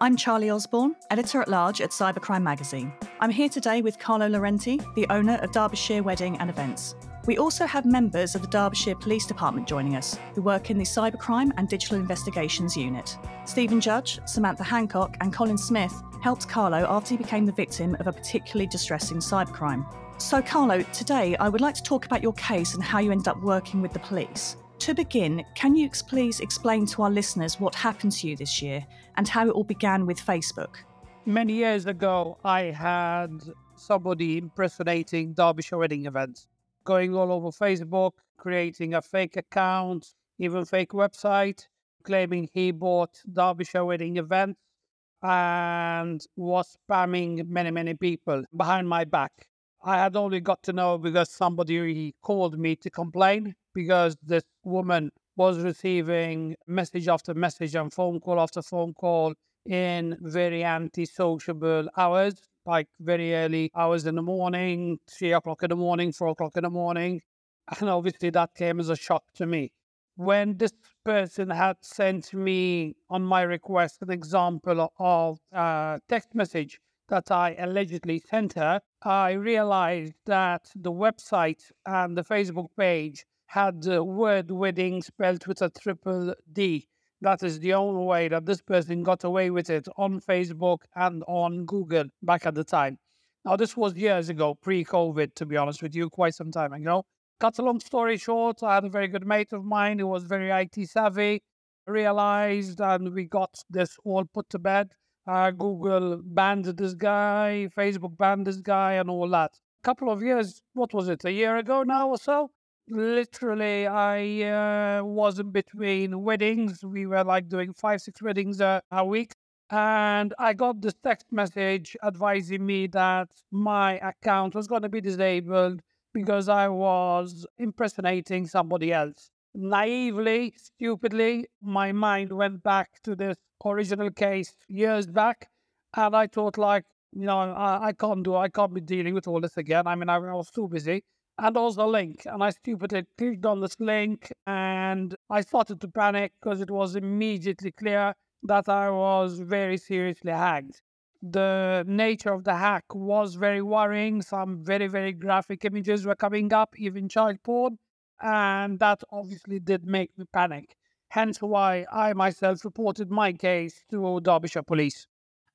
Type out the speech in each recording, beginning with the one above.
I'm Charlie Osborne, editor at large at Cybercrime Magazine. I'm here today with Carlo Laurenti, the owner of Derbyshire Wedding and Events. We also have members of the Derbyshire Police Department joining us, who work in the Cybercrime and Digital Investigations Unit. Steven Judge, Samantha Hancock, and Colin Smith helped Carlo after he became the victim of a particularly distressing cybercrime. So, Carlo, today I would like to talk about your case and how you ended up working with the police. To begin, can you please explain to our listeners what happened to you this year and how it all began with Facebook? Many years ago, I had somebody impersonating Derbyshire wedding events, going all over Facebook, creating a fake account, even fake website, claiming he bought Derbyshire wedding events and was spamming many, many people behind my back. I had only got to know because somebody called me to complain because this woman was receiving message after message and phone call after phone call in very anti-sociable hours, like very early hours in the morning, three o'clock in the morning, four o'clock in the morning. And obviously that came as a shock to me. When this person had sent me on my request an example of a text message that I allegedly sent her, I realized that the website and the Facebook page had the word wedding spelled with a triple D. That is the only way that this person got away with it on Facebook and on Google back at the time. Now, this was years ago, pre COVID, to be honest with you, quite some time ago. Cut a long story short, I had a very good mate of mine who was very IT savvy, realized, and we got this all put to bed. Uh, Google banned this guy, Facebook banned this guy, and all that. A couple of years, what was it, a year ago now or so? literally i uh, was in between weddings we were like doing five six weddings a, a week and i got this text message advising me that my account was going to be disabled because i was impersonating somebody else naively stupidly my mind went back to this original case years back and i thought like you know i, I can't do i can't be dealing with all this again i mean I, I was too busy and also link. And I stupidly clicked on this link and I started to panic because it was immediately clear that I was very seriously hacked. The nature of the hack was very worrying. Some very, very graphic images were coming up, even child porn. And that obviously did make me panic. Hence why I myself reported my case to Derbyshire Police.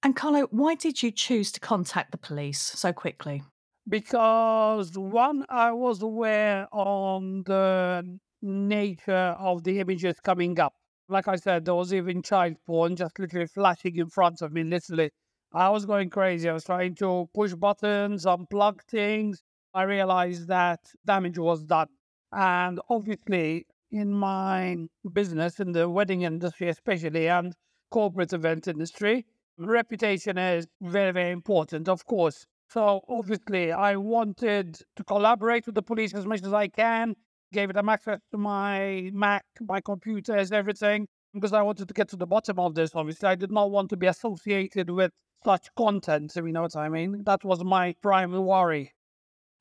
And Carlo, why did you choose to contact the police so quickly? because one, I was aware on the nature of the images coming up. Like I said, there was even child porn just literally flashing in front of me, literally. I was going crazy. I was trying to push buttons, unplug things. I realized that damage was done. And obviously, in my business, in the wedding industry especially, and corporate event industry, reputation is very, very important, of course. So obviously, I wanted to collaborate with the police as much as I can. Gave them access to my Mac, my computers, everything, because I wanted to get to the bottom of this. Obviously, I did not want to be associated with such content. If you know what I mean, that was my prime worry.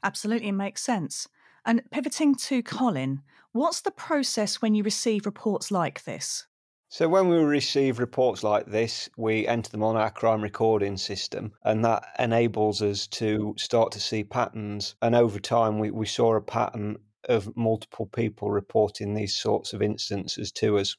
Absolutely makes sense. And pivoting to Colin, what's the process when you receive reports like this? So, when we receive reports like this, we enter them on our crime recording system, and that enables us to start to see patterns. And over time, we, we saw a pattern of multiple people reporting these sorts of instances to us.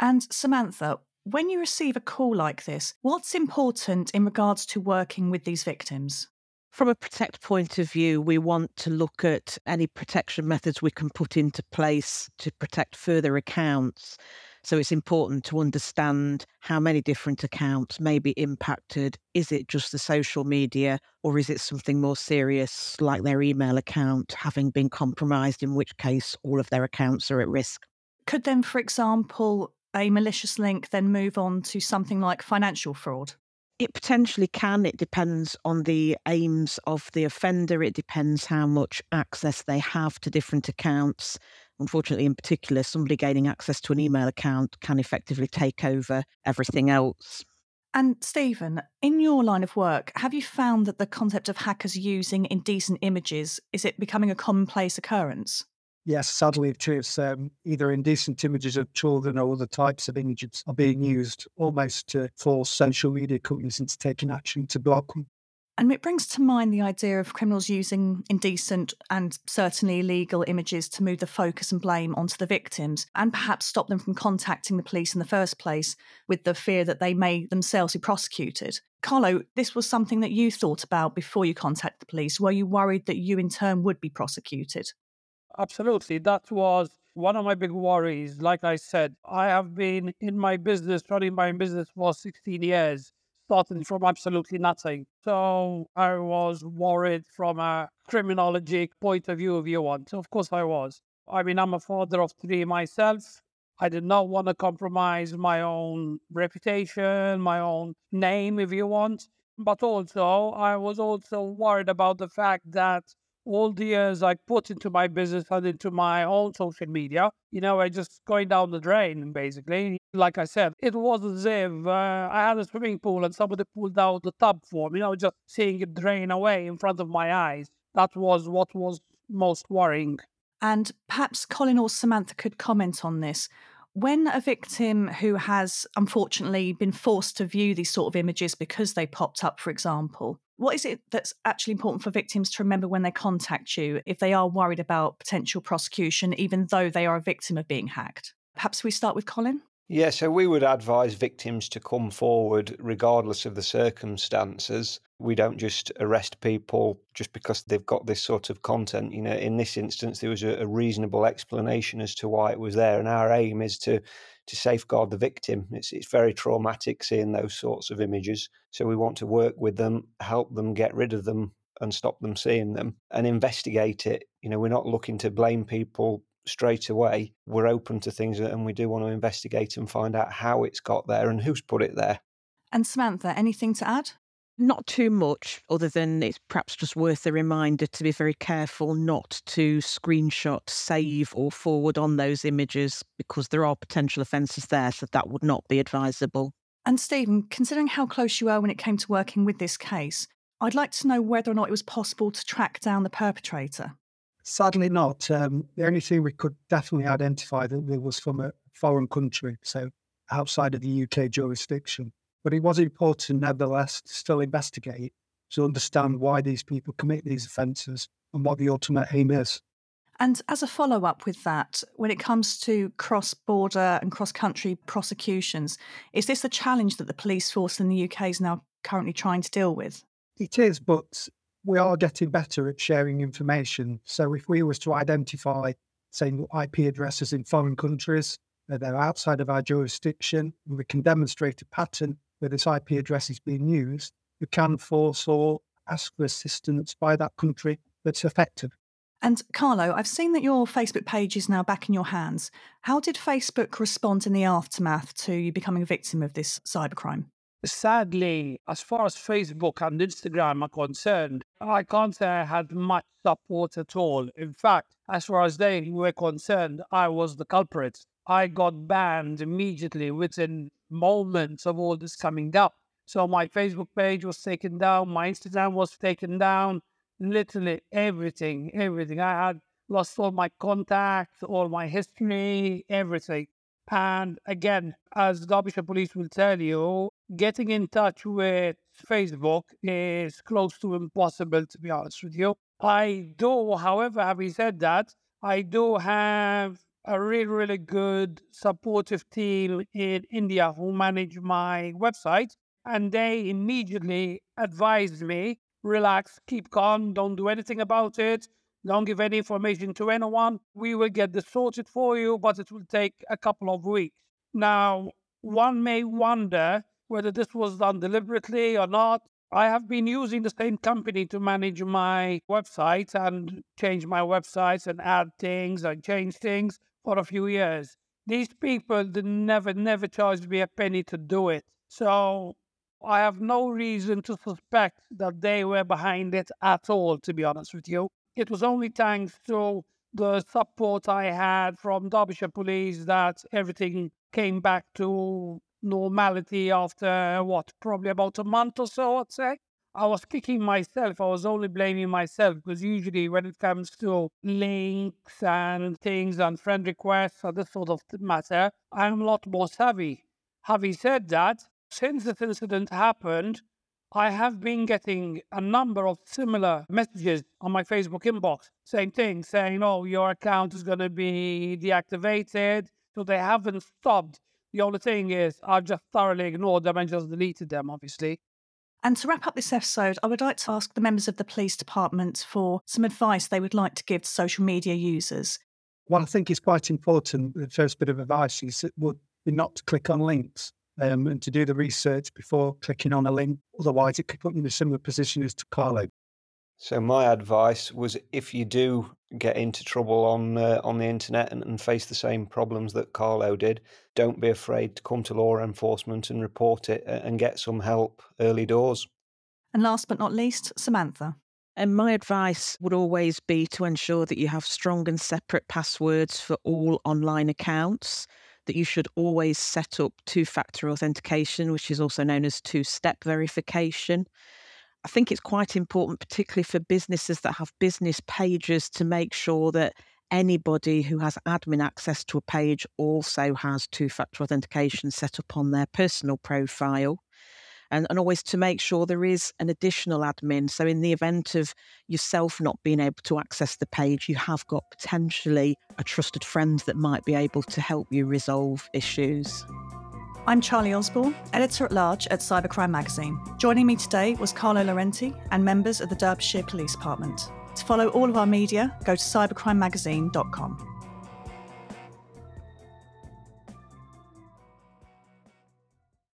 And Samantha, when you receive a call like this, what's important in regards to working with these victims? From a protect point of view, we want to look at any protection methods we can put into place to protect further accounts. So it's important to understand how many different accounts may be impacted. Is it just the social media or is it something more serious like their email account having been compromised, in which case all of their accounts are at risk? Could then, for example, a malicious link then move on to something like financial fraud? It potentially can. It depends on the aims of the offender. It depends how much access they have to different accounts unfortunately, in particular, somebody gaining access to an email account can effectively take over everything else. And Steven, in your line of work, have you found that the concept of hackers using indecent images is it becoming a commonplace occurrence? Yes, sadly, it is. Um, either indecent images of children or other types of images are being used almost to force social media companies into taking action to block them. And it brings to mind the idea of criminals using indecent and certainly illegal images to move the focus and blame onto the victims and perhaps stop them from contacting the police in the first place with the fear that they may themselves be prosecuted. Carlo, this was something that you thought about before you contacted the police. Were you worried that you in turn would be prosecuted? Absolutely. That was one of my big worries. Like I said, I have been in my business, running my business for 16 years starting from absolutely nothing. So I was worried from a criminology point of view, if you want. Of course, I was. I mean, I'm a father of three myself. I did not want to compromise my own reputation, my own name, if you want. But also, I was also worried about the fact that all the years I put into my business and into my own social media, you know, are just going down the drain, basically. Like I said, it was as if uh, I had a swimming pool and somebody pulled out the tub for me, you know, just seeing it drain away in front of my eyes. That was what was most worrying. And perhaps Colin or Samantha could comment on this. When a victim who has unfortunately been forced to view these sort of images because they popped up, for example, what is it that's actually important for victims to remember when they contact you if they are worried about potential prosecution, even though they are a victim of being hacked? Perhaps we start with Colin? Yeah, so we would advise victims to come forward regardless of the circumstances. We don't just arrest people just because they've got this sort of content. You know, in this instance, there was a, a reasonable explanation as to why it was there, and our aim is to to safeguard the victim. It's it's very traumatic seeing those sorts of images. So we want to work with them, help them get rid of them and stop them seeing them and investigate it. You know, we're not looking to blame people straight away. We're open to things and we do want to investigate and find out how it's got there and who's put it there. And Samantha, anything to add? Not too much, other than it's perhaps just worth a reminder to be very careful not to screenshot, save, or forward on those images because there are potential offences there, so that would not be advisable. And Steven, considering how close you are when it came to working with this case, I'd like to know whether or not it was possible to track down the perpetrator. Sadly, not. Um, the only thing we could definitely identify that it was from a foreign country, so outside of the UK jurisdiction. But it was important, nevertheless, to still investigate to understand why these people commit these offences and what the ultimate aim is. And as a follow up with that, when it comes to cross border and cross country prosecutions, is this a challenge that the police force in the UK is now currently trying to deal with? It is, but we are getting better at sharing information. So if we was to identify, say, IP addresses in foreign countries, that they're outside of our jurisdiction, we can demonstrate a pattern where this IP address is being used, you can force or ask for assistance by that country that's affected. And Carlo, I've seen that your Facebook page is now back in your hands. How did Facebook respond in the aftermath to you becoming a victim of this cybercrime? Sadly, as far as Facebook and Instagram are concerned, I can't say I had much support at all. In fact, as far as they were concerned, I was the culprit. I got banned immediately within moments of all this coming up. So my Facebook page was taken down, my Instagram was taken down, literally everything, everything. I had lost all my contacts, all my history, everything. And again, as Derbyshire Police will tell you, getting in touch with Facebook is close to impossible, to be honest with you. I do, however, having said that, I do have a really, really good supportive team in India who manage my website. And they immediately advised me relax, keep calm, don't do anything about it, don't give any information to anyone. We will get this sorted for you, but it will take a couple of weeks. Now, one may wonder whether this was done deliberately or not. I have been using the same company to manage my website and change my websites and add things and change things for a few years. These people never, never charged me a penny to do it. So I have no reason to suspect that they were behind it at all, to be honest with you. It was only thanks to the support I had from Derbyshire Police that everything came back to normality after what, probably about a month or so, I'd say. I was kicking myself. I was only blaming myself because usually when it comes to links and things and friend requests and this sort of matter, I'm a lot more savvy. Having said that, since this incident happened, I have been getting a number of similar messages on my Facebook inbox. Same thing, saying, oh, your account is going to be deactivated. So they haven't stopped. The only thing is, I've just thoroughly ignored them and just deleted them, obviously. And to wrap up this episode, I would like to ask the members of the police department for some advice they would like to give to social media users. What I think is quite important, the first bit of advice is would be not to click on links um, and to do the research before clicking on a link. Otherwise, it could put you in a similar position as to Carlo. So my advice was if you do get into trouble on uh, on the internet and, and, face the same problems that Carlo did, don't be afraid to come to law enforcement and report it and get some help early doors. And last but not least, Samantha. And my advice would always be to ensure that you have strong and separate passwords for all online accounts that you should always set up two factor authentication, which is also known as two step verification. I think it's quite important, particularly for businesses that have business pages, to make sure that anybody who has admin access to a page also has two factor authentication set up on their personal profile and, and always to make sure there is an additional admin. So, in the event of yourself not being able to access the page, you have got potentially a trusted friend that might be able to help you resolve issues. I'm Charlie Osborne, editor at large at Cybercrime Magazine. Joining me today was Carlo Laurenti and members of the Derbyshire Police Department. To follow all of our media, go to cybercrimemagazine.com.